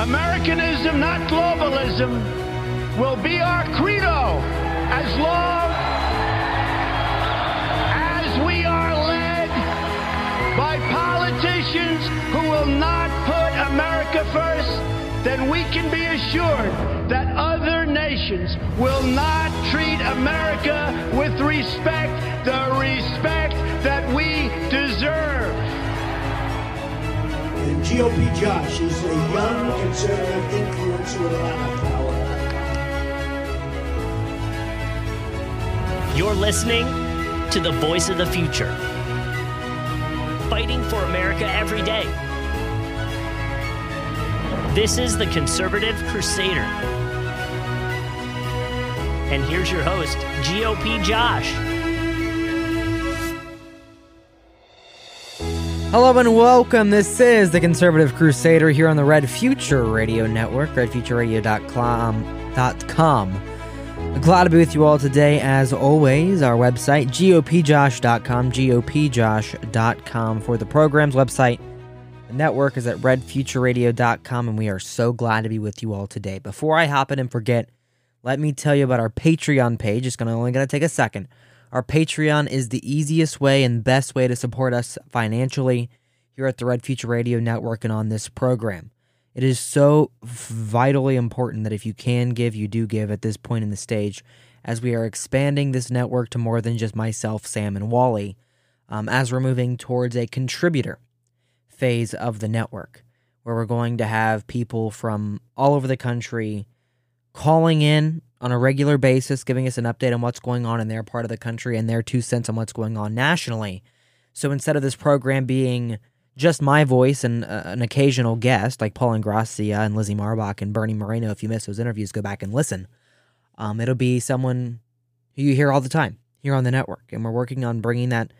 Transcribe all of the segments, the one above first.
Americanism, not globalism, will be our credo as long as we are led by politicians who will not put America first, then we can be assured that other nations will not treat America with respect, the respect that we deserve. GOP Josh is a young conservative influence with a lot of power. You're listening to the voice of the future, fighting for America every day. This is the Conservative Crusader. And here's your host, GOP Josh. Hello and welcome. This is the Conservative Crusader here on the Red Future Radio Network, redfutureradio.com. Glad to be with you all today, as always. Our website, gopjosh.com, gopjosh.com for the program's website. The network is at redfutureradio.com, and we are so glad to be with you all today. Before I hop in and forget, let me tell you about our Patreon page. It's gonna only going to take a second. Our Patreon is the easiest way and best way to support us financially here at the Red Future Radio Network and on this program. It is so vitally important that if you can give, you do give at this point in the stage, as we are expanding this network to more than just myself, Sam, and Wally, um, as we're moving towards a contributor phase of the network, where we're going to have people from all over the country calling in on a regular basis, giving us an update on what's going on in their part of the country and their two cents on what's going on nationally. So instead of this program being just my voice and uh, an occasional guest like Paul Ingrassia and Lizzie Marbach and Bernie Moreno, if you missed those interviews, go back and listen. Um, it'll be someone who you hear all the time here on the network. And we're working on bringing that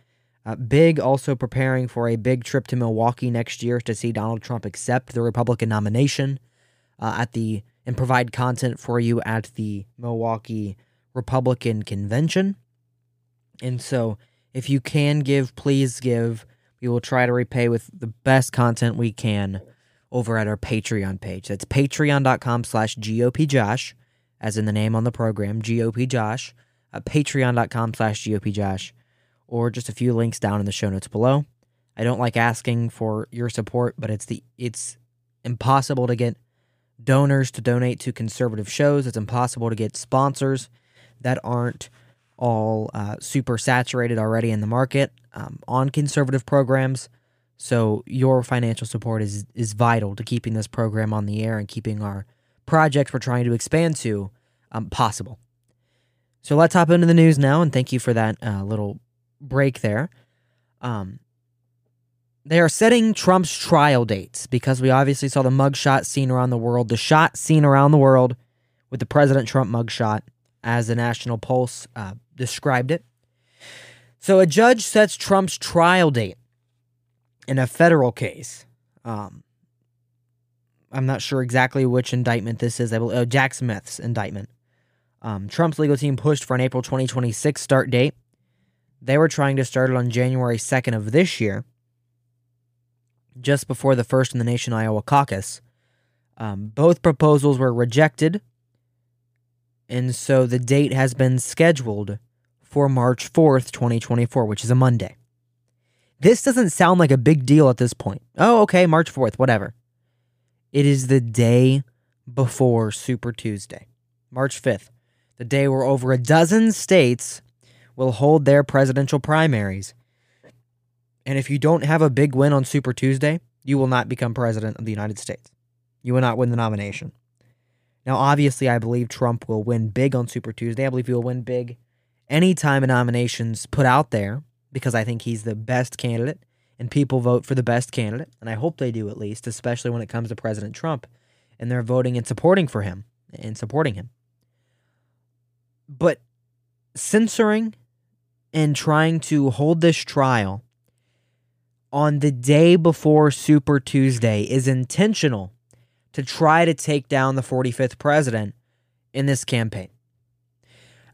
uh, big, also preparing for a big trip to Milwaukee next year to see Donald Trump accept the Republican nomination uh, at the and provide content for you at the Milwaukee Republican Convention. And so, if you can give, please give. We will try to repay with the best content we can over at our Patreon page. That's patreon.com slash GOPJosh, as in the name on the program, GOPJosh, at patreon.com slash GOPJosh, or just a few links down in the show notes below. I don't like asking for your support, but it's the it's impossible to get donors to donate to conservative shows. It's impossible to get sponsors that aren't all uh, super saturated already in the market um, on conservative programs. So your financial support is is vital to keeping this program on the air and keeping our projects we're trying to expand to um, possible. So let's hop into the news now, and thank you for that uh, little break there. Um, they are setting Trump's trial dates because we obviously saw the mugshot seen around the world, the shot seen around the world with the President Trump mugshot, as the National Pulse uh, described it. So a judge sets Trump's trial date in a federal case. Um, I'm not sure exactly which indictment this is. I believe, oh, Jack Smith's indictment. Um, Trump's legal team pushed for an April 2026 start date. They were trying to start it on January 2nd of this year, just before the first in the nation Iowa caucus. Um, both proposals were rejected, and so the date has been scheduled for March 4th, 2024, which is a Monday. This doesn't sound like a big deal at this point. Oh, okay, March 4th, whatever. It is the day before Super Tuesday, March 5th, the day where over a dozen states will hold their presidential primaries. And if you don't have a big win on Super Tuesday, you will not become president of the United States. You will not win the nomination. Now, obviously, I believe Trump will win big on Super Tuesday. I believe he will win big anytime a nomination's put out there because I think he's the best candidate and people vote for the best candidate. And I hope they do at least, especially when it comes to President Trump and they're voting and supporting for him and supporting him. But censoring and trying to hold this trial on the day before Super Tuesday is intentional to try to take down the 45th president in this campaign.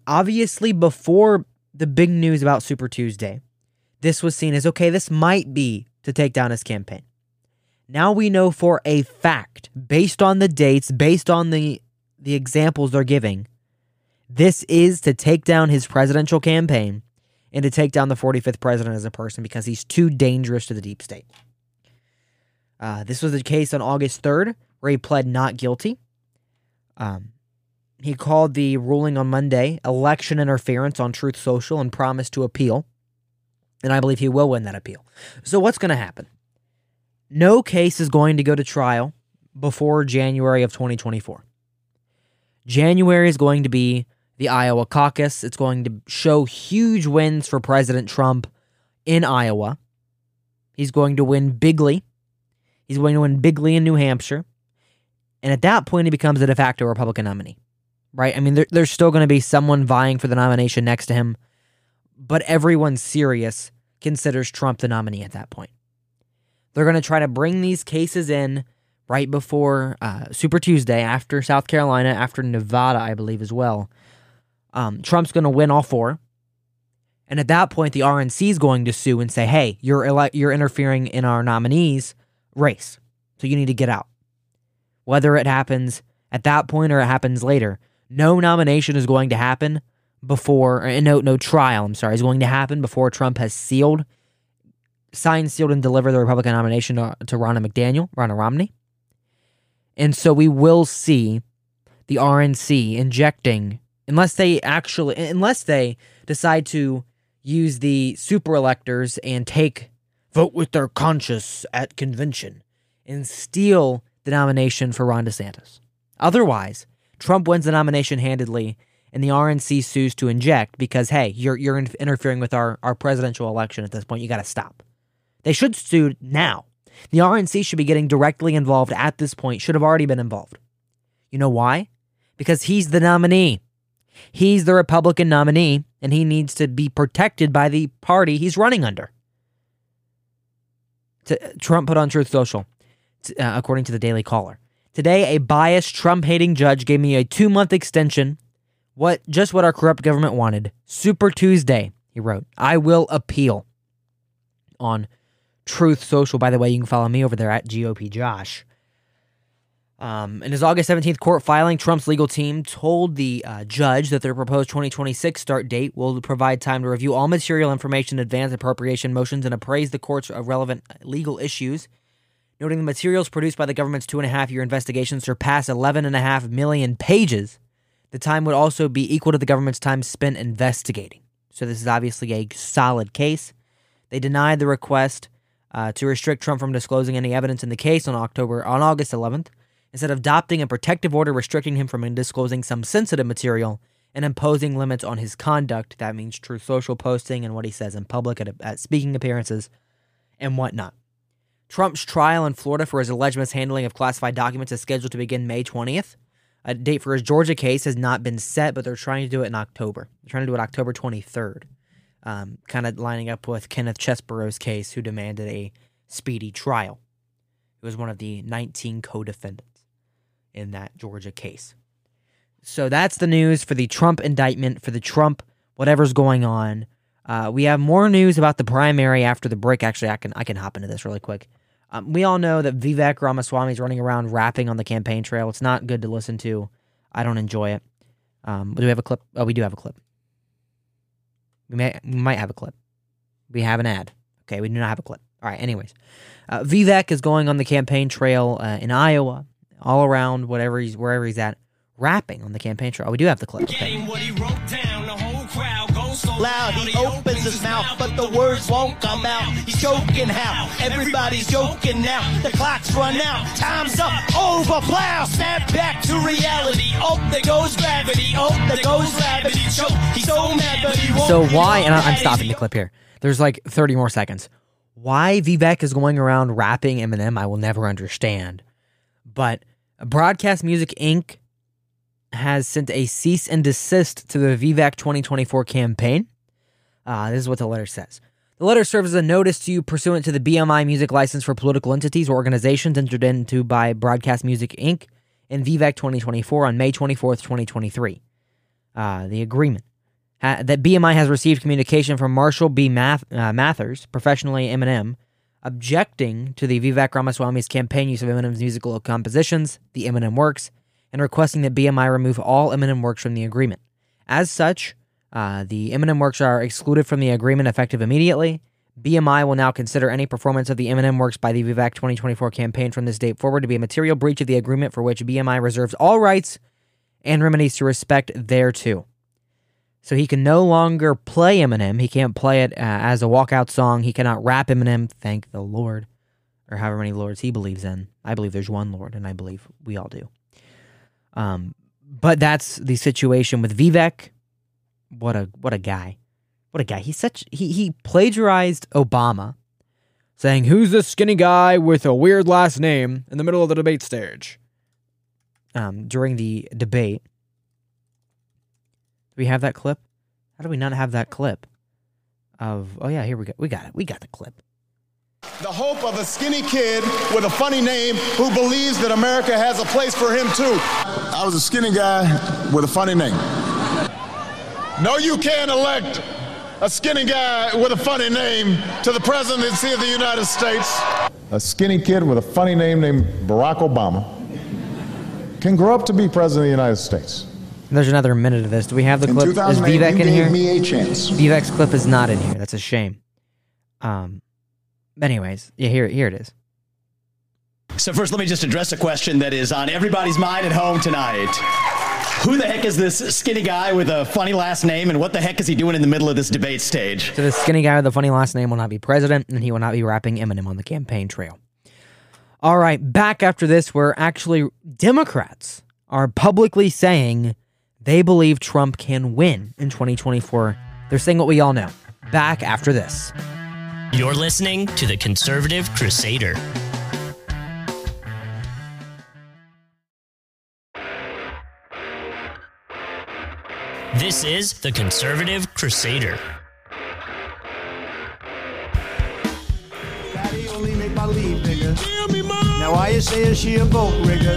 Obviously, before the big news about Super Tuesday, this was seen as okay, this might be to take down his campaign. Now we know for a fact, based on the dates, based on the the examples they're giving, this is to take down his presidential campaign and to take down the 45th president as a person because he's too dangerous to the deep state. Uh, this was the case on August 3rd, where he pled not guilty. Um, he called the ruling on Monday election interference on Truth Social and promised to appeal. And I believe he will win that appeal. So, what's going to happen? No case is going to go to trial before January of 2024. January is going to be the Iowa caucus. It's going to show huge wins for President Trump in Iowa. He's going to win bigly. He's going to win bigly in New Hampshire. And at that point, he becomes a de facto Republican nominee, right? I mean, there, there's still going to be someone vying for the nomination next to him, but everyone serious considers Trump the nominee at that point. They're going to try to bring these cases in right before uh, Super Tuesday, after South Carolina, after Nevada, I believe, as well. Um, Trump's going to win all four. And at that point, the RNC is going to sue and say, hey, you're, ele- you're interfering in our nominees' race. So you need to get out. Whether it happens at that point or it happens later, no nomination is going to happen before, no, no trial, I'm sorry, is going to happen before Trump has sealed signed, sealed, and delivered the Republican nomination to, to Ronna McDaniel, Ronna Romney. And so we will see the RNC injecting, unless they actually, unless they decide to use the super electors and take vote with their conscience at convention and steal the nomination for Ron DeSantis. Otherwise, Trump wins the nomination handedly and the RNC sues to inject because hey, you're you're interfering with our our presidential election at this point. You got to stop. They should sue now. The RNC should be getting directly involved at this point, should have already been involved. You know why? Because he's the nominee. He's the Republican nominee, and he needs to be protected by the party he's running under. Trump put on Truth Social, uh, according to the Daily Caller. Today, a biased Trump hating judge gave me a two month extension. What just what our corrupt government wanted. Super Tuesday, he wrote. I will appeal on Truth Social. By the way, you can follow me over there at GOP Josh. Um, in his August 17th court filing, Trump's legal team told the uh, judge that their proposed 2026 start date will provide time to review all material information, advance appropriation motions, and appraise the courts of relevant legal issues. Noting the materials produced by the government's two and a half year investigation surpass 11.5 million pages, the time would also be equal to the government's time spent investigating. So, this is obviously a solid case. They denied the request uh, to restrict Trump from disclosing any evidence in the case on October on August 11th, instead of adopting a protective order restricting him from disclosing some sensitive material and imposing limits on his conduct. That means Truth Social posting and what he says in public at, at speaking appearances and whatnot. Trump's trial in Florida for his alleged mishandling of classified documents is scheduled to begin May 20th. A date for his Georgia case has not been set, but they're trying to do it in October. They're trying to do it October 23rd um, kind of lining up with Kenneth Chesebro's case, who demanded a speedy trial. He was one of the 19 co defendants in that Georgia case. So that's the news for the Trump indictment, for the Trump whatever's going on. Uh, we have more news about the primary after the break. Actually, I can I can hop into this really quick. Um, we all know that Vivek Ramaswamy is running around rapping on the campaign trail. It's not good to listen to. I don't enjoy it. Um, do we have a clip? Oh, we do have a clip. We may we might have a clip. We have an ad. Okay, we do not have a clip. All right, anyways. Uh, Vivek is going on the campaign trail uh, in Iowa, all around whatever he's wherever he's at, rapping on the campaign trail. Oh, we do have the clip. Okay. Loud, he opens his mouth, but the words won't come out. He's joking how everybody's joking now. The clock's run out, time's up, over plow, snap back to reality. Oh, there goes gravity. Oh, there goes gravity. Choke. He's so mad, but he won't. So why? And I- won't I'm stopping the clip here. There's like 30 more seconds. Why Vivek is going around rapping Eminem, I will never understand. But Broadcast Music Inc. has sent a cease and desist to the Vivek 2024 campaign. Uh, this is what the letter says. The letter serves as a notice to you pursuant to the BMI music license for political entities or organizations entered into by Broadcast Music Inc. and Vivek 2024 on May 24th, 2023. Uh, the agreement ha- that BMI has received communication from Marshall B. Math- uh, Mathers, professionally Eminem, objecting to the Vivek Ramaswamy's campaign use of Eminem's musical compositions, the Eminem Works, and requesting that BMI remove all Eminem works from the agreement. As such, uh, the Eminem works are excluded from the agreement effective immediately. BMI will now consider any performance of the Eminem works by the Vivek 2024 campaign from this date forward to be a material breach of the agreement for which BMI reserves all rights and remedies to respect thereto. So he can no longer play Eminem. He can't play it uh, as a walkout song. He cannot rap Eminem. Thank the Lord, or however many lords he believes in. I believe there's one Lord, and I believe we all do. Um, but that's the situation with Vivek. What a what a guy, what a guy. He's such he he plagiarized Obama, saying who's this skinny guy with a weird last name in the middle of the debate stage. Um, during the debate. Do we have that clip? How do we not have that clip? Of oh yeah, here we go. We got it. We got the clip. The hope of a skinny kid with a funny name who believes that America has a place for him too. I was a skinny guy with a funny name. No, you can't elect a skinny guy with a funny name to the presidency of the United States. A skinny kid with a funny name named Barack Obama can grow up to be president of the United States. There's another minute of this. Do we have the In clip? Is 2008, Vivek you in here? gave me a chance. Vivek's clip is not in here. That's a shame. Um. Anyways, yeah, here here it is. So first, let me just address a question that is on everybody's mind at home tonight. Who the heck is this skinny guy with a funny last name, and what the heck is he doing in the middle of this debate stage? So the skinny guy with a funny last name will not be president, and he will not be rapping Eminem on the campaign trail. All right, back after this, where actually Democrats are publicly saying they believe Trump can win in 2024. They're saying what we all know. Back after this. You're listening to the Conservative Crusader. This is the Conservative Crusader. Fatty only make my lead bigger. Now why you saying she a boat rigger?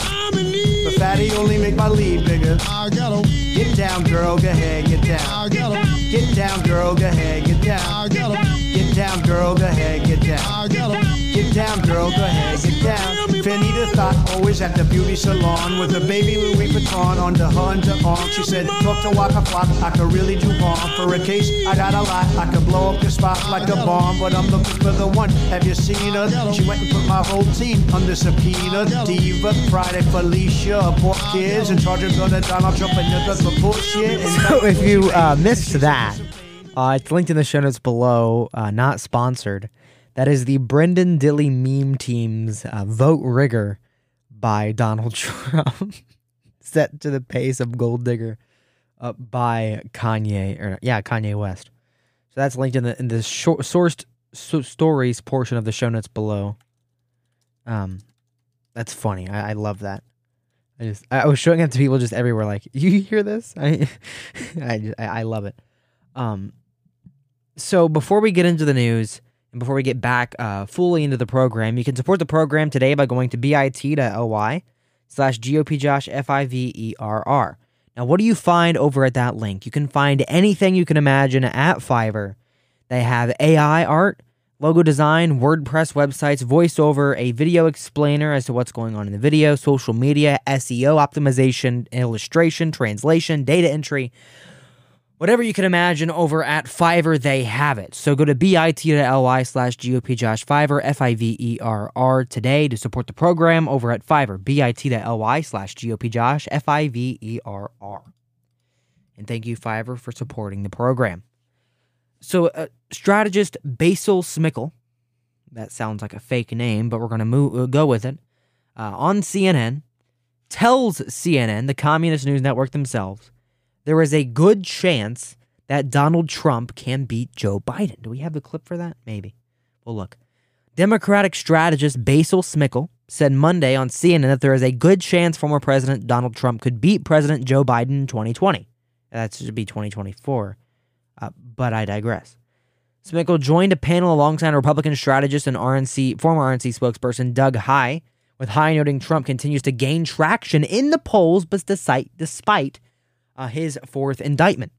But fatty only make my lead bigger. I got him. Get down, girl, go ahead, get down. I got him. Get down, girl, go ahead, get down. I got him. Get down, girl, go ahead, get down. I got him. Get down, girl, go ahead, get down. Fanita thought always at the beauty salon with a baby Louis Vuitton on under her underarm. She said, talk to Waka Flock, I could really do harm. For a case, I got a lot, I could blow up the spot like a bomb. But I'm looking for the one, have you seen her? She went and put my whole team under subpoena. Diva, Friday, Felicia, in charge of gonna Donald Trump and niggas for bullshit. And So if you uh, missed that, uh, it's linked in the show notes below, uh, not sponsored. That is the Brenden Dilley meme team's uh, vote rigger by Donald Trump, set to the pace of Gold Digger uh, by Kanye, or yeah, Kanye West. So that's linked in the in the short, sourced so, stories portion of the show notes below. Um, that's funny. I, I love that. I just I was showing it to people just everywhere. Like, you hear this? I I just, I, I love it. Um, so before we get into the news and before we get back uh, fully into the program, you can support the program today by going to bit.ly slash GOPJosh F-I-V-E-R-R. Now, what do you find over at that link? You can find anything you can imagine at Fiverr. They have AI art, logo design, WordPress websites, voiceover, a video explainer as to what's going on in the video, social media, SEO optimization, illustration, translation, data entry, whatever you can imagine over at Fiverr, they have it. So go to bit.ly slash GOP Josh Fiverr, F I V E R R, today to support the program over at Fiverr, bit.ly slash GOP Josh, F I V E R R. And thank you, Fiverr, for supporting the program. So, uh, strategist Basil Smikle, that sounds like a fake name, but we're going to move uh, go with it, uh, on CNN, tells CNN, the communist news network themselves, there is a good chance that Donald Trump can beat Joe Biden. Do we have the clip for that? Maybe. Well, look. Democratic strategist Basil Smikle said Monday on CNN that there is a good chance former President Donald Trump could beat President Joe Biden in 2020. That should be 2024. Uh, but I digress. Smikle joined a panel alongside Republican strategist and RNC former RNC spokesperson Doug Heye, with Heye noting Trump continues to gain traction in the polls, but despite, despite uh, his fourth indictment.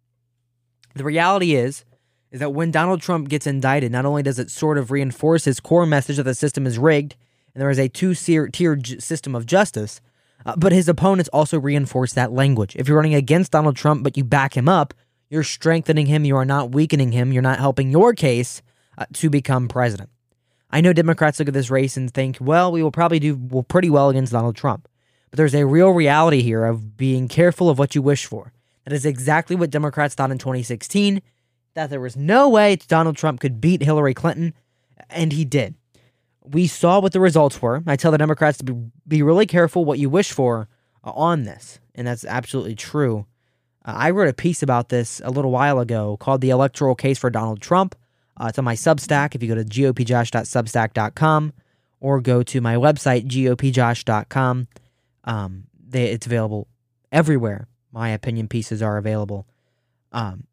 The reality is, is that when Donald Trump gets indicted, not only does it sort of reinforce his core message that the system is rigged and there is a two-tiered system of justice, uh, but his opponents also reinforce that language. If you're running against Donald Trump but you back him up, you're strengthening him. You are not weakening him. You're not helping your case uh, to become president. I know Democrats look at this race and think, well, we will probably do pretty well against Donald Trump. But there's a real reality here of being careful of what you wish for. That is exactly what Democrats thought in 2016 that there was no way Donald Trump could beat Hillary Clinton, and he did. We saw what the results were. I tell the Democrats to be, be really careful what you wish for on this, and that's absolutely true. Uh, I wrote a piece about this a little while ago called The Electoral Case for Donald Trump. Uh, it's on my Substack. If you go to gopjosh.substack.com or go to my website, gopjosh.com, um, they, it's available everywhere. My opinion pieces are available. Um,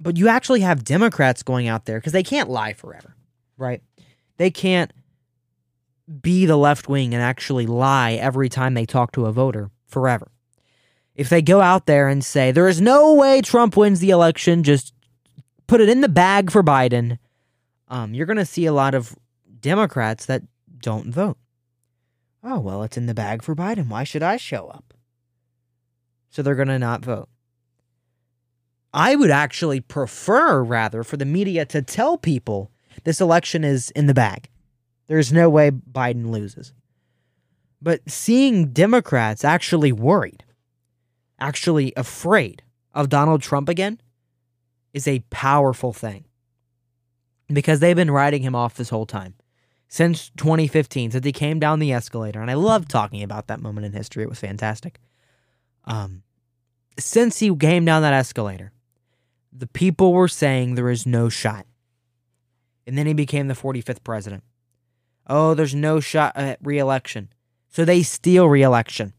but you actually have Democrats going out there because they can't lie forever, right? They can't be the left wing and actually lie every time they talk to a voter forever if they go out there and say, there is no way Trump wins the election, just put it in the bag for Biden, um, you're going to see a lot of Democrats that don't vote. Oh, well, it's in the bag for Biden. Why should I show up? So they're going to not vote. I would actually prefer, rather, for the media to tell people this election is in the bag. There's no way Biden loses. But seeing Democrats actually worried actually afraid of Donald Trump again is a powerful thing because they've been writing him off this whole time since 2015 since he came down the escalator and i love talking about that moment in history. It was fantastic. Um, since he came down that escalator the people were saying there is no shot. And then he became the 45th president. Oh there's no shot at reelection. So they steal reelection.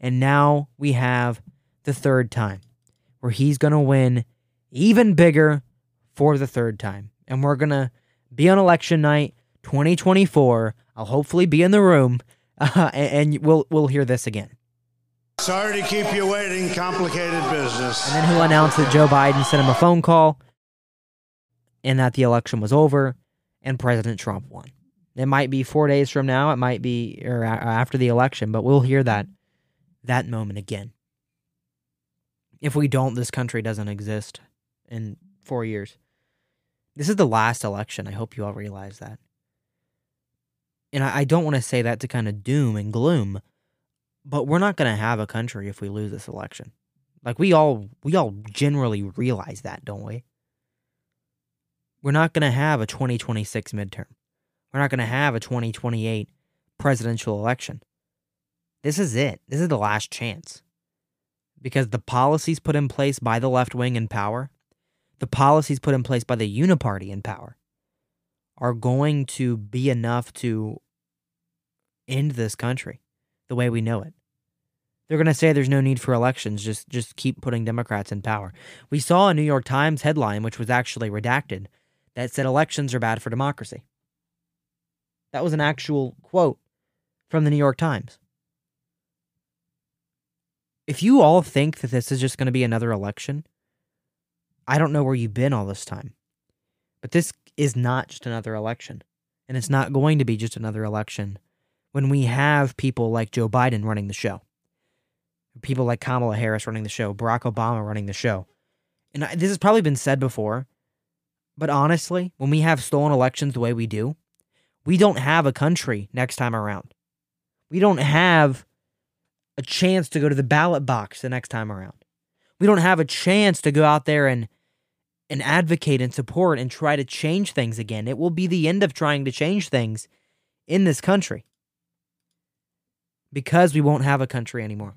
And now we have the third time where he's going to win even bigger for the third time. And we're going to be on election night 2024. I'll hopefully be in the room uh, and, and we'll we'll hear this again. Sorry to keep you waiting. Complicated business. And then he'll announce that Joe Biden sent him a phone call and that the election was over and President Trump won. It might be four days from now. It might be or after the election, but we'll hear that that moment again. If we don't, this country doesn't exist in four years. This is the last election. I hope you all realize that. And I, don't want to say that to kind of doom and gloom, but we're not going to have a country if we lose this election. Like we all we all generally realize that, don't we? We're not going to have a 2026 midterm. We're not going to have a 2028 presidential election. This is it. This is the last chance. Because the policies put in place by the left wing in power, the policies put in place by the uniparty in power, are going to be enough to end this country the way we know it. They're going to say there's no need for elections, just just keep putting Democrats in power. We saw a New York Times headline which was actually redacted that said elections are bad for democracy. That was an actual quote from the New York Times if you all think that this is just going to be another election, I don't know where you've been all this time. But this is not just another election. And it's not going to be just another election when we have people like Joe Biden running the show, people like Kamala Harris running the show, Barack Obama running the show, and I, this has probably been said before, but honestly, when we have stolen elections the way we do, we don't have a country next time around. We don't have a chance to go to the ballot box the next time around. We don't have a chance to go out there and and advocate and support and try to change things again. It will be the end of trying to change things in this country because we won't have a country anymore.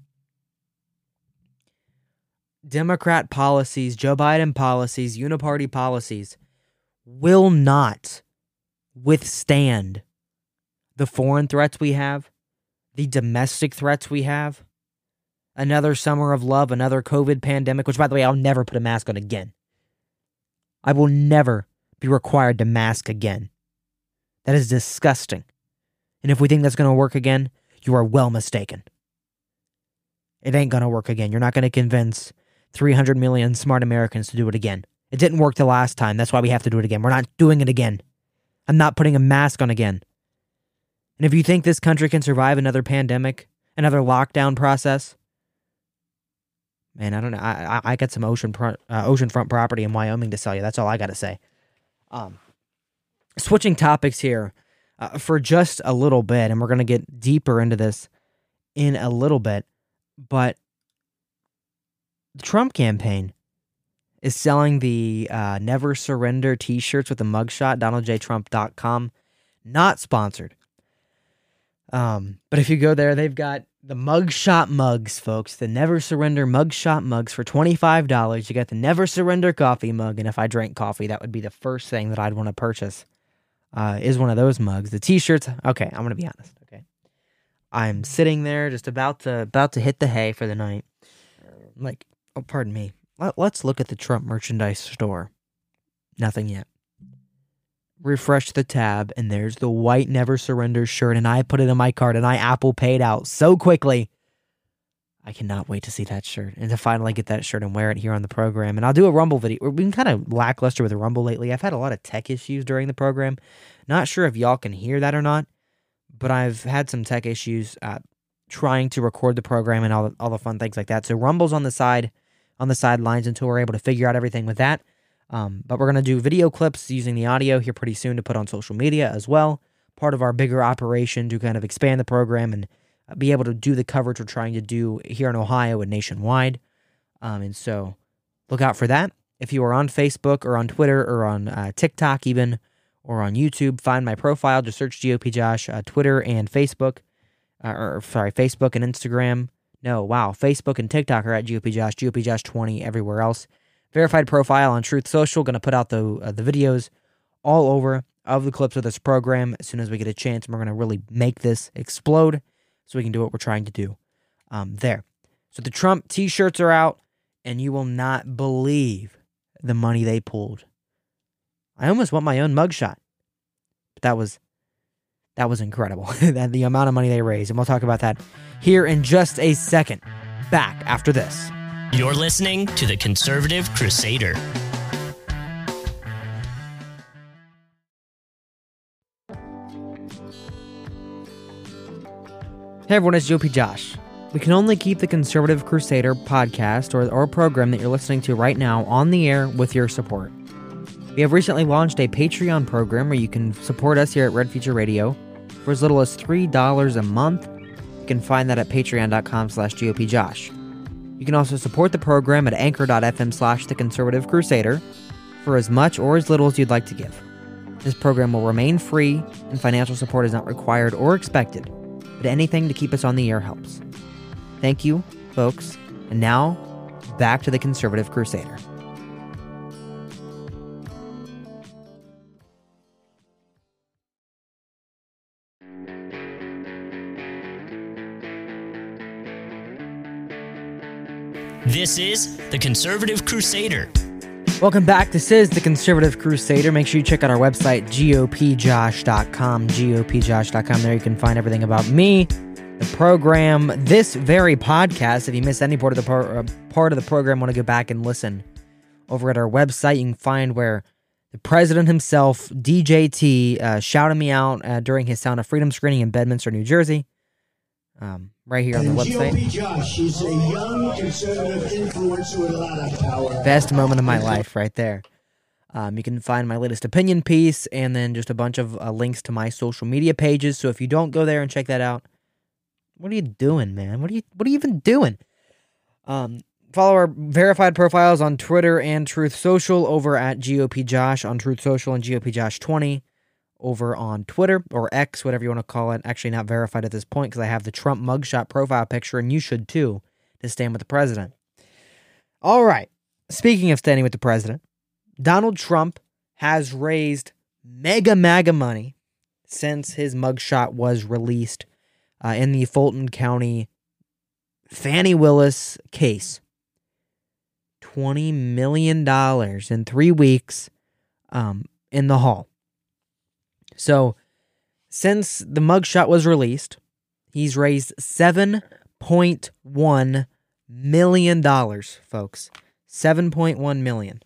Democrat policies, Joe Biden policies, uniparty policies will not withstand the foreign threats we have, the domestic threats we have, another summer of love, another COVID pandemic, which, by the way, I'll never put a mask on again. I will never be required to mask again. That is disgusting. And if we think that's going to work again, you are well mistaken. It ain't going to work again. You're not going to convince 300 million smart Americans to do it again. It didn't work the last time. That's why we have to do it again. We're not doing it again. I'm not putting a mask on again. And if you think this country can survive another pandemic, another lockdown process, man, I don't know. I I, I got some ocean uh, oceanfront property in Wyoming to sell you. That's all I got to say. Um, switching topics here uh, for just a little bit, and we're gonna get deeper into this in a little bit, but the Trump campaign is selling the uh, Never Surrender t shirts with a mugshot, DonaldJTrump.com. Not sponsored. Um, but if you go there, they've got the mugshot mugs, folks. The Never Surrender mugshot mugs for $25. You got the Never Surrender coffee mug. And if I drank coffee, that would be the first thing that I'd want to purchase. Uh, is one of those mugs. The t-shirts, okay, I'm gonna be honest. Okay. I'm sitting there just about to about to hit the hay for the night. like, oh pardon me. Let, let's look at the Trump merchandise store. Nothing yet. Refresh the tab, and there's the white Never Surrender shirt, and I put it in my cart, and I Apple paid out so quickly. I cannot wait to see that shirt and to finally get that shirt and wear it here on the program. And I'll do a Rumble video. We've been kind of lackluster with the Rumble lately. I've had a lot of tech issues during the program. Not sure if y'all can hear that or not, but I've had some tech issues uh, trying to record the program and all the, all the fun things like that. So Rumble's on the side on the sidelines until we're able to figure out everything with that. Um, but we're going to do video clips using the audio here pretty soon to put on social media as well. Part of our bigger operation to kind of expand the program and be able to do the coverage we're trying to do here in Ohio and nationwide. Um, and so look out for that. If you are on Facebook or on Twitter or on uh, TikTok, even, or on YouTube, find my profile. Just search GOP Josh, uh, Twitter and Facebook, uh, or sorry, Facebook and Instagram. No, wow. Facebook and TikTok are at GOP Josh, GOP Josh 20 everywhere else. Verified profile on Truth Social. Going to put out the uh, the videos all over of the clips of this program as soon as we get a chance. And We're going to really make this explode so we can do what we're trying to do um, there. So the Trump T-shirts are out, and you will not believe the money they pulled. I almost want my own mugshot, but that was that was incredible. the amount of money they raised, and we'll talk about that here in just a second. Back after this. You're listening to the Conservative Crusader. Hey everyone, it's GOP Josh. We can only keep the Conservative Crusader podcast or, or program that you're listening to right now on the air with your support. We have recently launched a Patreon program where you can support us here at Red Future Radio for as little as $3 a month You can find that at patreon.com slash gopjosh. You can also support the program at anchor.fm slash the conservative crusader for as much or as little as you'd like to give. This program will remain free and financial support is not required or expected, but anything to keep us on the air helps. Thank you, folks. And now, back to the conservative crusader. This is the Conservative Crusader. Welcome back. This is the Conservative Crusader. Make sure you check out our website, gopjosh.com. gopjosh.com. There you can find everything about me, the program, this very podcast. If you missed any part of the pro- uh, part of the program, want to go back and listen over at our website. You can find where the president himself, DJT, uh, shouted me out uh, during his Sound of Freedom screening in Bedminster, New Jersey. Um, right here on the website. GOP Josh, a young conservative influencer with a lot of power. Best moment of my life, right there. Um, you can find my latest opinion piece and then just a bunch of uh, links to my social media pages. So if you don't go there and check that out, what are you doing, man? What are you What are you even doing? Um, follow our verified profiles on Twitter and Truth Social over at GOP Josh on Truth Social and GOP Josh twenty over on Twitter or X, whatever you want to call it. Actually, not verified at this point because I have the Trump mugshot profile picture, and you should too to stand with the president. All right. Speaking of standing with the president, Donald Trump has raised mega, mega money since his mugshot was released uh, in the Fulton County Fani Willis case. $20 million in three weeks um, in the hall. So, since the mugshot was released, he's raised $7.1 million, folks. 7.1 million.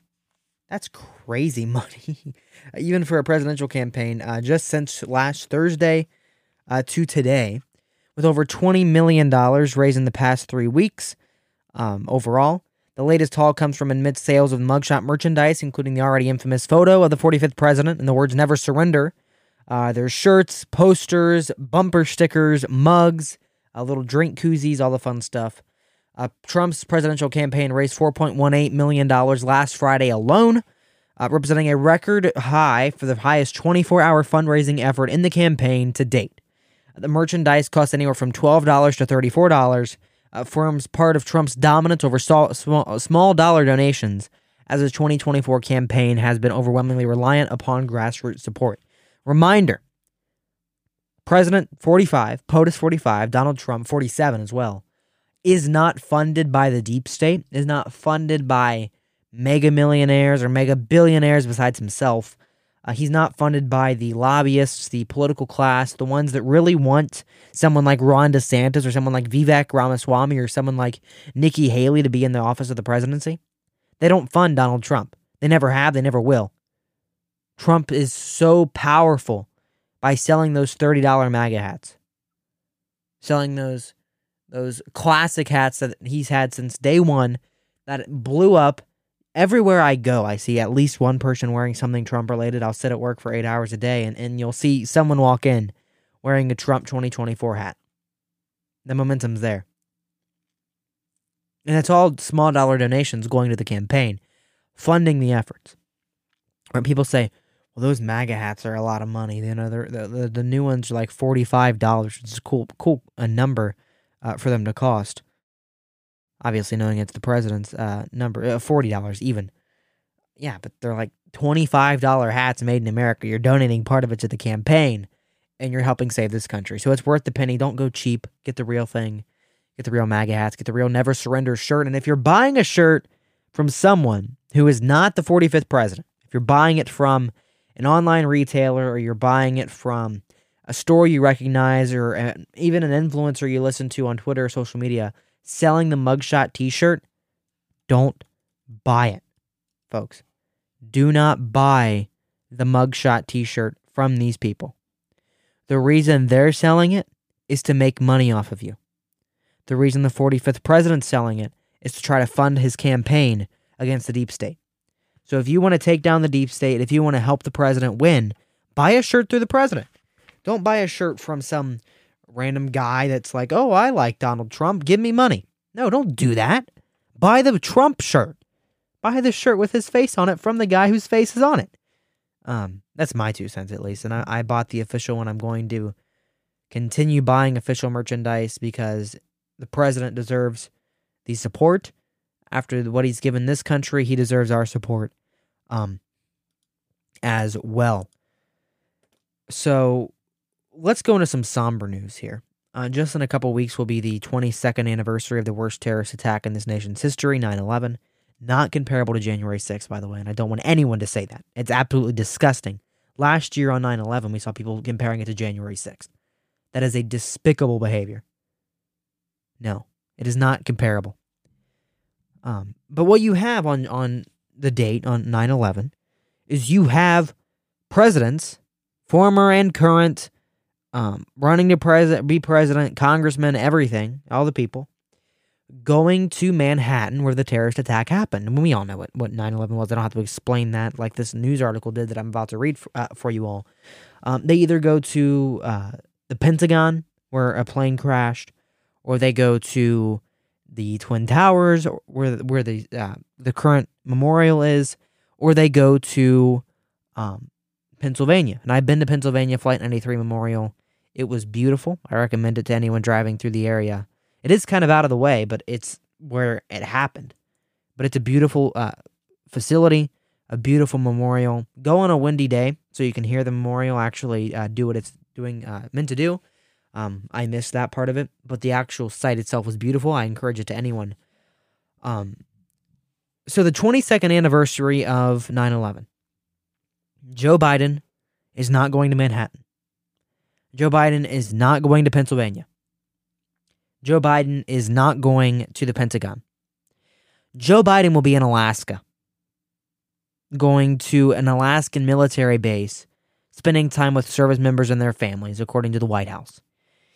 That's crazy money, even for a presidential campaign. Uh, just since last Thursday uh, to today, with over $20 million raised in the past three weeks um, overall. The latest haul comes from amid sales of mugshot merchandise, including the already infamous photo of the 45th president and the words never surrender. Uh, there's shirts, posters, bumper stickers, mugs, uh, little drink koozies, all the fun stuff. Uh, Trump's presidential campaign raised $4.18 million last Friday alone, uh, representing a record high for the highest 24 hour fundraising effort in the campaign to date. The merchandise costs anywhere from $12 to $34, uh, forms part of Trump's dominance over small, small dollar donations, as his 2024 campaign has been overwhelmingly reliant upon grassroots support. Reminder President 45, POTUS 45, Donald Trump 47 as well, is not funded by the deep state, is not funded by mega millionaires or mega billionaires besides himself. Uh, he's not funded by the lobbyists, the political class, the ones that really want someone like Ron DeSantis or someone like Vivek Ramaswamy or someone like Nikki Haley to be in the office of the presidency. They don't fund Donald Trump. They never have, they never will. Trump is so powerful by selling those $30 MAGA hats. Selling those those classic hats that he's had since day 1 that blew up everywhere I go, I see at least one person wearing something Trump related. I'll sit at work for eight hours a day and, and you'll see someone walk in wearing a Trump 2024 hat. The momentum's there. And it's all small dollar donations going to the campaign, funding the efforts. When people say, well, those MAGA hats are a lot of money. You know, the, the, the new ones are like $45, which is cool, cool a number uh, for them to cost obviously knowing it's the president's uh, number, uh, forty dollars even. Yeah, but they're like twenty five dollar hats made in America. You're donating part of it to the campaign, and you're helping save this country. So it's worth the penny. Don't go cheap. Get the real thing. Get the real MAGA hats. Get the real Never Surrender shirt. And if you're buying a shirt from someone who is not the 45th president, if you're buying it from an online retailer or you're buying it from a store you recognize or even an influencer you listen to on Twitter or social media selling the mugshot t shirt, don't buy it, folks. Do not buy the mugshot t shirt from these people. The reason they're selling it is to make money off of you. The reason the 45th president's selling it is to try to fund his campaign against the deep state. So if you want to take down the deep state, if you want to help the president win, buy a shirt through the president. Don't buy a shirt from some random guy that's like, oh, I like Donald Trump. Give me money. No, don't do that. Buy the Trump shirt. Buy the shirt with his face on it from the guy whose face is on it. Um, that's my two cents at least. And I, I bought the official one. I'm going to continue buying official merchandise because the president deserves the support. After what he's given this country, he deserves our support um, as well. So let's go into some somber news here. Uh, just in a couple weeks will be the 22nd anniversary of the worst terrorist attack in this nation's history, 9 11. Not comparable to January 6th, by the way, and I don't want anyone to say that. It's absolutely disgusting. Last year on 9 11, we saw people comparing it to January 6th. That is a despicable behavior. No, it is not comparable. Um, but what you have on, on the date, on 9 11, is you have presidents, former and current, um, running to president, be president, congressmen, everything, all the people, going to Manhattan where the terrorist attack happened. And we all know what, what 9 11 was. I don't have to explain that like this news article did that I'm about to read for, uh, for you all. Um, they either go to uh, the Pentagon where a plane crashed, or they go to the Twin Towers where, where the, uh, the current memorial is, or they go to um, Pennsylvania. And I've been to Pennsylvania Flight 93 Memorial. It was beautiful. I recommend it to anyone driving through the area. It is kind of out of the way, but it's where it happened. But it's a beautiful uh, facility, a beautiful memorial. Go on a windy day so you can hear the memorial actually uh, do what it's doing uh, meant to do. Um, I missed that part of it, but the actual site itself was beautiful. I encourage it to anyone. Um, so the 22nd anniversary of 9/11. Joe Biden is not going to Manhattan. Joe Biden is not going to Pennsylvania. Joe Biden is not going to the Pentagon. Joe Biden will be in Alaska, going to an Alaskan military base, spending time with service members and their families, according to the White House.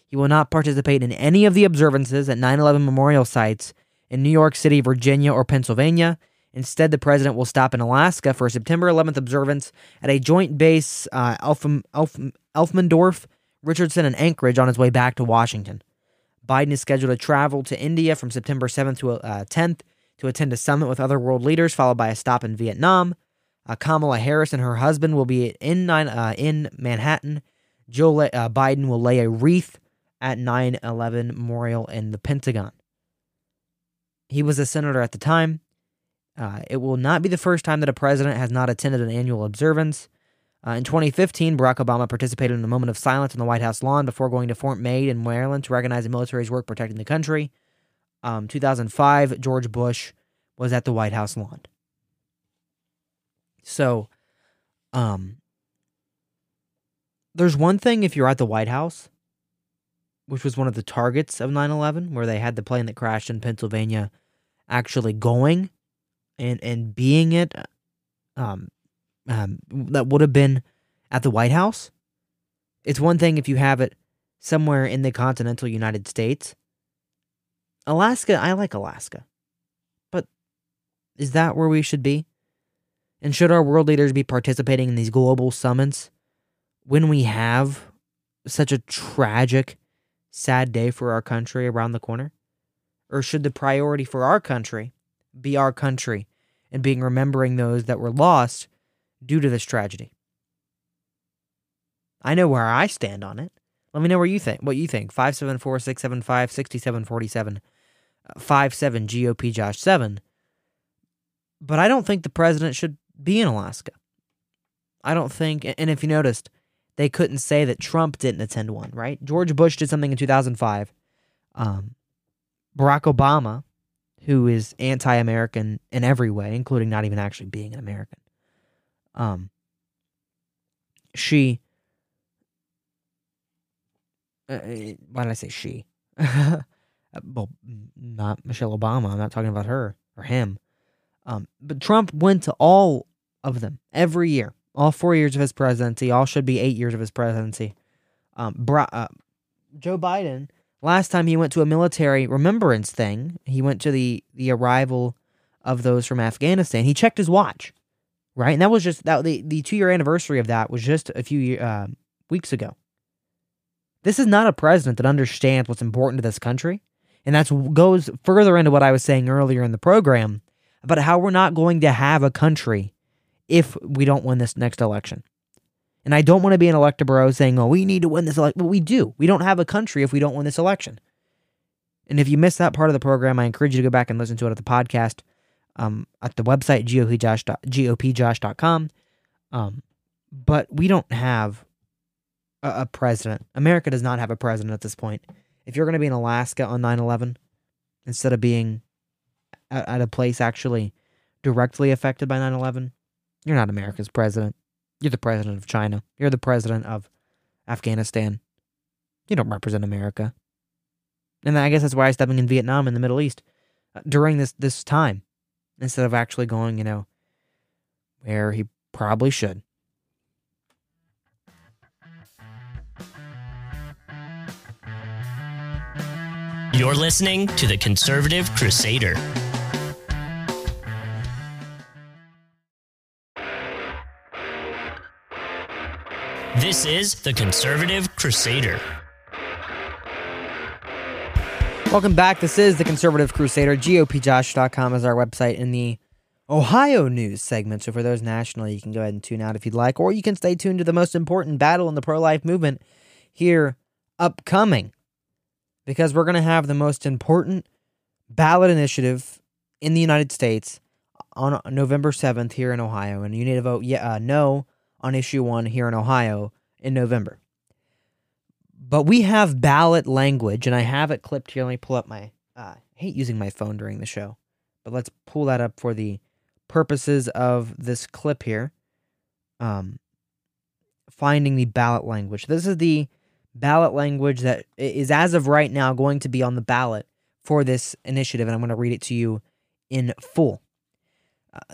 He will not participate in any of the observances at 9 11 memorial sites in New York City, Virginia, or Pennsylvania. Instead, the president will stop in Alaska for a September 11th observance at a joint base, uh, Elfm, Elf, Elfmendorf, Richardson, and Anchorage on his way back to Washington. Biden is scheduled to travel to India from September 7th to uh, 10th to attend a summit with other world leaders, followed by a stop in Vietnam. Uh, Kamala Harris and her husband will be in nine, uh, in Manhattan. Joe uh, Biden will lay a wreath at 9/11 Memorial in the Pentagon. He was a senator at the time. Uh, it will not be the first time that a president has not attended an annual observance. Uh, in 2015, Barack Obama participated in a moment of silence on the White House lawn before going to Fort Meade in Maryland to recognize the military's work protecting the country. Um, 2005, George Bush was at the White House lawn. So, um, there's one thing if you're at the White House, which was one of the targets of 9 11, where they had the plane that crashed in Pennsylvania actually going and, and being it, um, um, that would have been at the White House. It's one thing if you have it somewhere in the continental United States. Alaska, I like Alaska. But is that where we should be? And should our world leaders be participating in these global summits when we have such a tragic, sad day for our country around the corner? Or should the priority for our country be our country and being remembering those that were lost due to this tragedy? I know where I stand on it. Let me know where you think. What you think? 574 675 6747. 57 GOP Josh 7. But I don't think the president should be in Alaska. I don't think, and if you noticed, they couldn't say that Trump didn't attend one, right? George Bush did something in 2005. Um, Barack Obama, who is anti American in every way, including not even actually being an American, um, she, uh, why did I say she? well, not Michelle Obama. I'm not talking about her or him. Um, but Trump went to all of them every year, all four years of his presidency. All should be eight years of his presidency. Um, uh, Joe Biden, last time he went to a military remembrance thing, he went to the the arrival of those from Afghanistan. He checked his watch, right, and that was just that the the two year anniversary of that was just a few uh, weeks ago. This is not a president that understands what's important to this country. And that goes further into what I was saying earlier in the program about how we're not going to have a country if we don't win this next election. And I don't want to be an electable saying, oh, we need to win this election. But we do. We don't have a country if we don't win this election. And if you missed that part of the program, I encourage you to go back and listen to it at the podcast um, at the website, gopjosh, gopjosh.com. Um, but we don't have a, a president. America does not have a president at this point if you're going to be in Alaska on 9 11, instead of being at, at a place actually directly affected by 9 11, you're not America's president. You're the president of China. You're the president of Afghanistan. You don't represent America. And I guess that's why I'm stepping in Vietnam in the Middle East uh, during this this time, instead of actually going, you know, where he probably should. You're listening to The Conservative Crusader. This is The Conservative Crusader. Welcome back. This is The Conservative Crusader. GOPJosh.com is our website in the Ohio news segment. So for those national, you can go ahead and tune out if you'd like, or you can stay tuned to the most important battle in the pro life movement here upcoming because we're going to have the most important ballot initiative in the United States on November 7th here in Ohio. And you need to vote yeah, uh, no on issue one here in Ohio in November. But we have ballot language, and I have it clipped here. Let me pull up my. Uh, hate using my phone during the show, but let's pull that up for the purposes of this clip here. Um, finding the ballot language. This is the ballot language that is, as of right now, going to be on the ballot for this initiative, and I'm going to read it to you in full.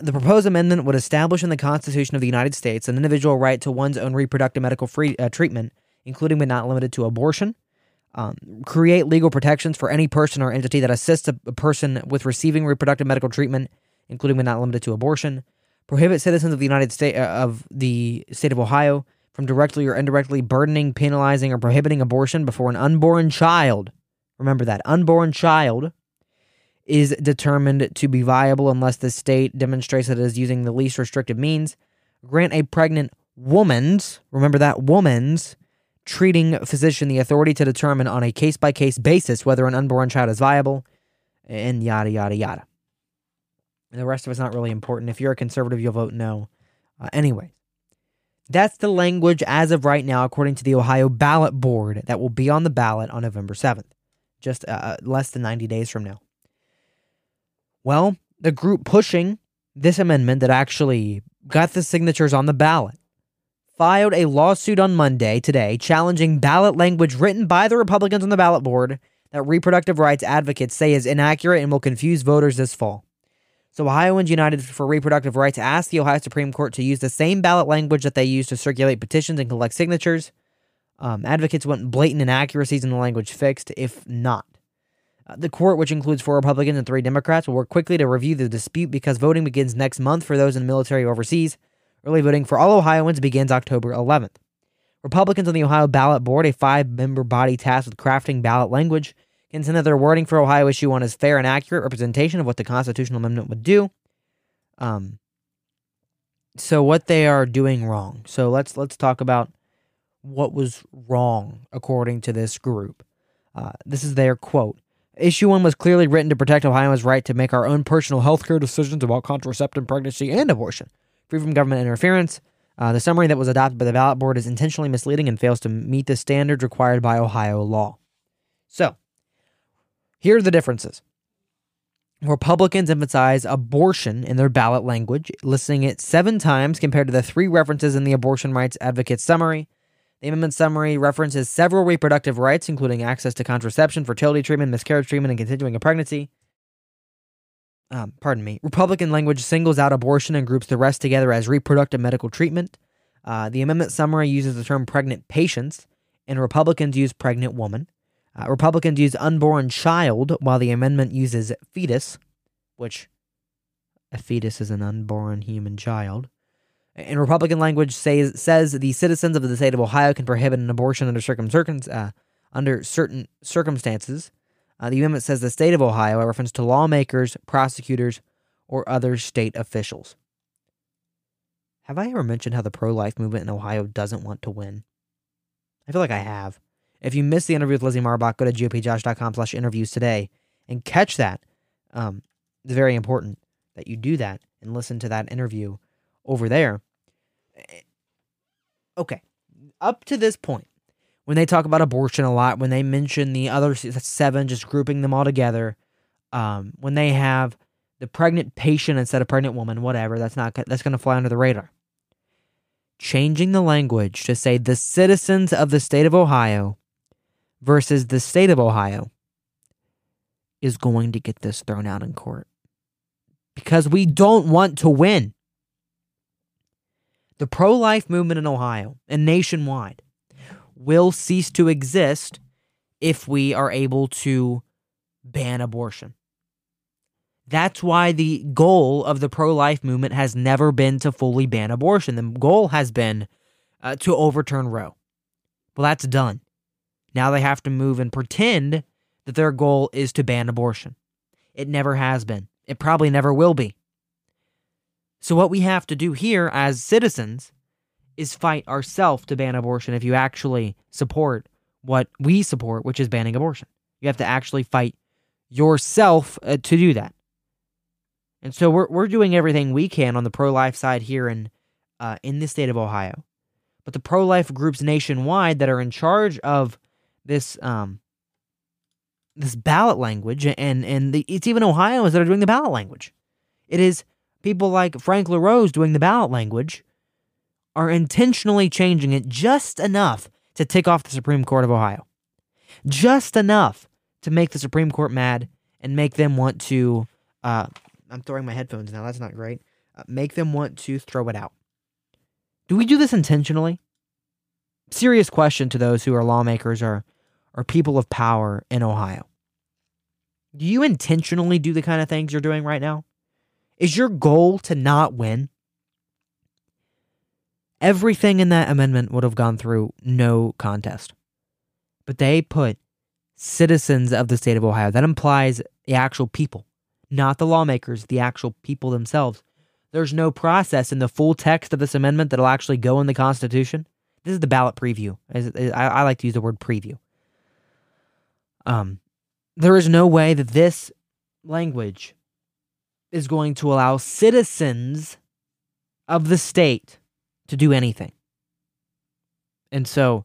The proposed amendment would establish in the Constitution of the United States an individual right to one's own reproductive medical free, uh, treatment, including but not limited to abortion. Um, create legal protections for any person or entity that assists a, a person with receiving reproductive medical treatment, including but not limited to abortion. Prohibit citizens of the United States uh, of the state of Ohio from directly or indirectly burdening, penalizing, or prohibiting abortion before an unborn child. Remember that unborn child is determined to be viable unless the state demonstrates that it is using the least restrictive means. Grant a pregnant woman's, remember that woman's, treating physician the authority to determine on a case by case basis whether an unborn child is viable, and yada, yada, yada. And the rest of it's not really important. If you're a conservative, you'll vote no. Uh, anyway, that's the language as of right now, according to the Ohio ballot board, that will be on the ballot on November 7th, just uh, less than 90 days from now. Well, the group pushing this amendment that actually got the signatures on the ballot filed a lawsuit on Monday, today, challenging ballot language written by the Republicans on the ballot board that reproductive rights advocates say is inaccurate and will confuse voters this fall. So, Ohioans United for Reproductive Rights asked the Ohio Supreme Court to use the same ballot language that they use to circulate petitions and collect signatures. Um, advocates want blatant inaccuracies in the language fixed, if not. Uh, the court, which includes four Republicans and three Democrats, will work quickly to review the dispute because voting begins next month for those in the military overseas. Early voting for all Ohioans begins October 11th. Republicans on the Ohio Ballot Board, a five member body tasked with crafting ballot language, contend that their wording for Ohio issue one is fair and accurate representation of what the constitutional amendment would do. Um, so what they are doing wrong. So let's let's talk about what was wrong according to this group. Uh, this is their quote. Issue 1 was clearly written to protect Ohio's right to make our own personal health care decisions about contraceptive, pregnancy, and abortion, free from government interference. Uh, the summary that was adopted by the ballot board is intentionally misleading and fails to meet the standards required by Ohio law. So, here are the differences. Republicans emphasize abortion in their ballot language, listing it seven times compared to the three references in the abortion rights advocate summary. The amendment summary references several reproductive rights, including access to contraception, fertility treatment, miscarriage treatment, and continuing a pregnancy. Um, pardon me. Republican language singles out abortion and groups the rest together as reproductive medical treatment. Uh, the amendment summary uses the term pregnant patients, and Republicans use pregnant woman. Uh, Republicans use unborn child, while the amendment uses fetus, which a fetus is an unborn human child. In Republican language, says says the citizens of the state of Ohio can prohibit an abortion under certain uh, under certain circumstances. Uh, the amendment says the state of Ohio, a reference to lawmakers, prosecutors, or other state officials. Have I ever mentioned how the pro-life movement in Ohio doesn't want to win? I feel like I have. If you missed the interview with Lizzie Marbach, go to gopjosh.com slash interviews today and catch that. Um, it's very important that you do that and listen to that interview over there. Okay. Up to this point, when they talk about abortion a lot, when they mention the other seven, just grouping them all together, um, when they have the pregnant patient instead of pregnant woman, whatever, that's not that's going to fly under the radar. Changing the language to say the citizens of the state of Ohio versus the state of Ohio is going to get this thrown out in court because we don't want to win. The pro life movement in Ohio and nationwide will cease to exist if we are able to ban abortion. That's why the goal of the pro life movement has never been to fully ban abortion. The goal has been uh, to overturn Roe. Well, that's done. Now they have to move and pretend that their goal is to ban abortion. It never has been. It probably never will be. So, what we have to do here as citizens is fight ourselves to ban abortion if you actually support what we support, which is banning abortion. You have to actually fight yourself uh, to do that. And so we're we're doing everything we can on the pro life side here in uh, in the state of Ohio, but the pro life groups nationwide that are in charge of this um this ballot language and and the, it's even Ohioans that are doing the ballot language. It is people like Frank LaRose doing the ballot language are intentionally changing it just enough to tick off the Supreme Court of Ohio. Just enough to make the Supreme Court mad and make them want to uh, I'm throwing my headphones now. That's not great. Uh, make them want to throw it out. Do we do this intentionally? Serious question to those who are lawmakers or, or people of power in Ohio. Do you intentionally do the kind of things you're doing right now? Is your goal to not win? Everything in that amendment would have gone through no contest. But they put citizens of the state of Ohio. That implies the actual people not the lawmakers, the actual people themselves. There's no process in the full text of this amendment that'll actually go in the Constitution. This is the ballot preview. I, like to use the word preview. Um, there is no way that this language is going to allow citizens of the state to do anything. And so,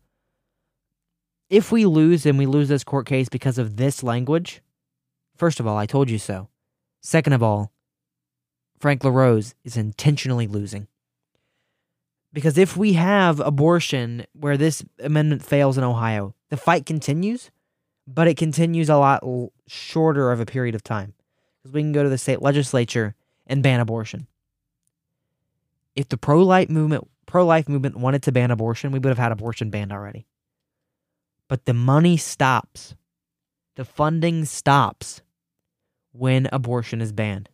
if we lose and we lose this court case because of this language, first of all, I told you so. Second of all, Frank LaRose is intentionally losing. Because if we have abortion where this amendment fails in Ohio, the fight continues, but it continues a lot shorter of a period of time. Because we can go to the state legislature and ban abortion. If the pro life movement pro life movement wanted to ban abortion, we would have had abortion banned already. But the money stops. The funding stops when abortion is banned.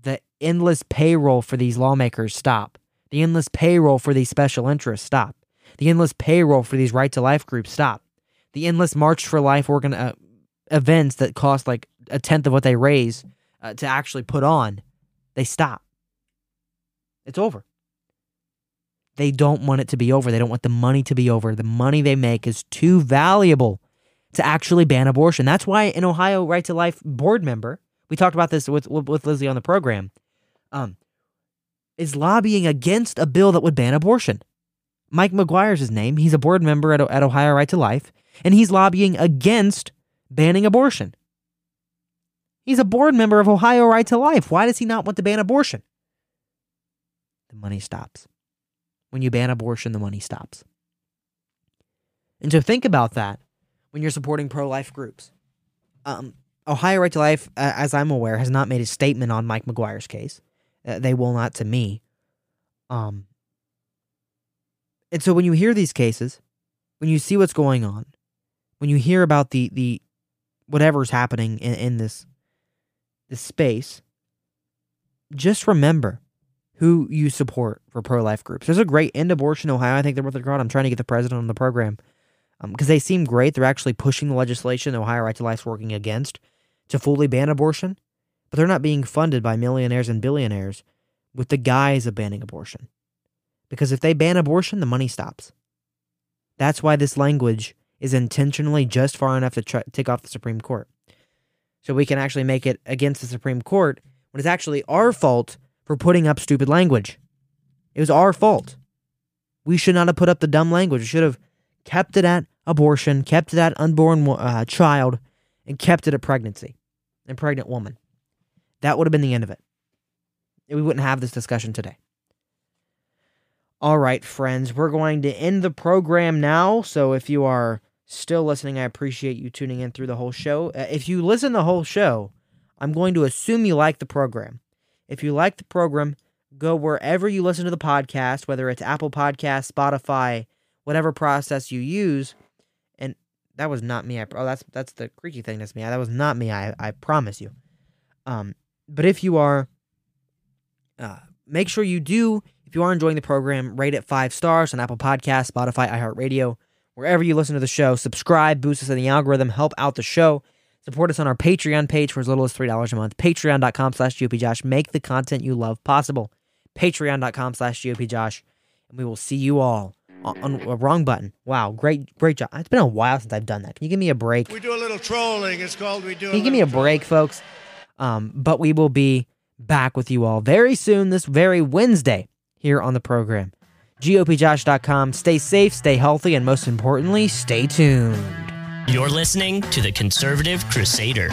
The endless payroll for these lawmakers stop. The endless payroll for these special interests stop. The endless payroll for these right to life groups stop. The endless March for Life organ uh, events that cost like a tenth of what they raise uh, to actually put on, they stop. It's over. They don't want it to be over. They don't want the money to be over. The money they make is too valuable to actually ban abortion. That's why an Ohio Right to Life board member, we talked about this with with Lizzie on the program, um, is lobbying against a bill that would ban abortion. Mike McGuire's his name. He's a board member at, at Ohio Right to Life, and he's lobbying against banning abortion. He's a board member of Ohio Right to Life. Why does he not want to ban abortion? The money stops. When you ban abortion, the money stops. And so think about that when you're supporting pro life groups. Um, Ohio Right to Life, uh, as I'm aware, has not made a statement on Mike McGuire's case. Uh, they will not to me. Um, and so when you hear these cases, when you see what's going on, when you hear about the the whatever's happening in, in this this space, just remember who you support for pro life groups. There's a great End Abortion Ohio. I think they're worth a crowd. I'm trying to get the president on the program because um, they seem great. They're actually pushing the legislation the Ohio Right to Life is working against to fully ban abortion, but they're not being funded by millionaires and billionaires with the guise of banning abortion. Because if they ban abortion, the money stops. That's why this language is intentionally just far enough to take off the Supreme Court. So we can actually make it against the Supreme Court when it's actually our fault for putting up stupid language. It was our fault. We should not have put up the dumb language. We should have kept it at abortion, kept it at unborn uh, child, and kept it at pregnancy and pregnant woman. That would have been the end of it. We wouldn't have this discussion today. All right, friends, we're going to end the program now. So if you are still listening, I appreciate you tuning in through the whole show. Uh, if you listen the whole show, I'm going to assume you like the program. If you like the program, go wherever you listen to the podcast, whether it's Apple Podcasts, Spotify, whatever process you use, and that was not me. I, oh, that's that's the creaky thing. That's me. That was not me. I I promise you. Um, but if you are, uh, make sure you do. If you are enjoying the program, rate it five stars on Apple Podcasts, Spotify, iHeartRadio, wherever you listen to the show. Subscribe, boost us in the algorithm, help out the show. Support us on our Patreon page for as little as three dollars a month. Patreon.com slash GOPJosh. Make the content you love possible. Patreon.com slash GOPJosh. And we will see you all on, on a wrong button. Wow, great, great job. It's been a while since I've done that. Can you give me a break? We do a little trolling. It's called we do. Can you give me a break, folks? Um, but we will be back with you all very soon, this very Wednesday, here on the program. GOPJosh.com. Stay safe, stay healthy, and most importantly, stay tuned. You're listening to the Conservative Crusader.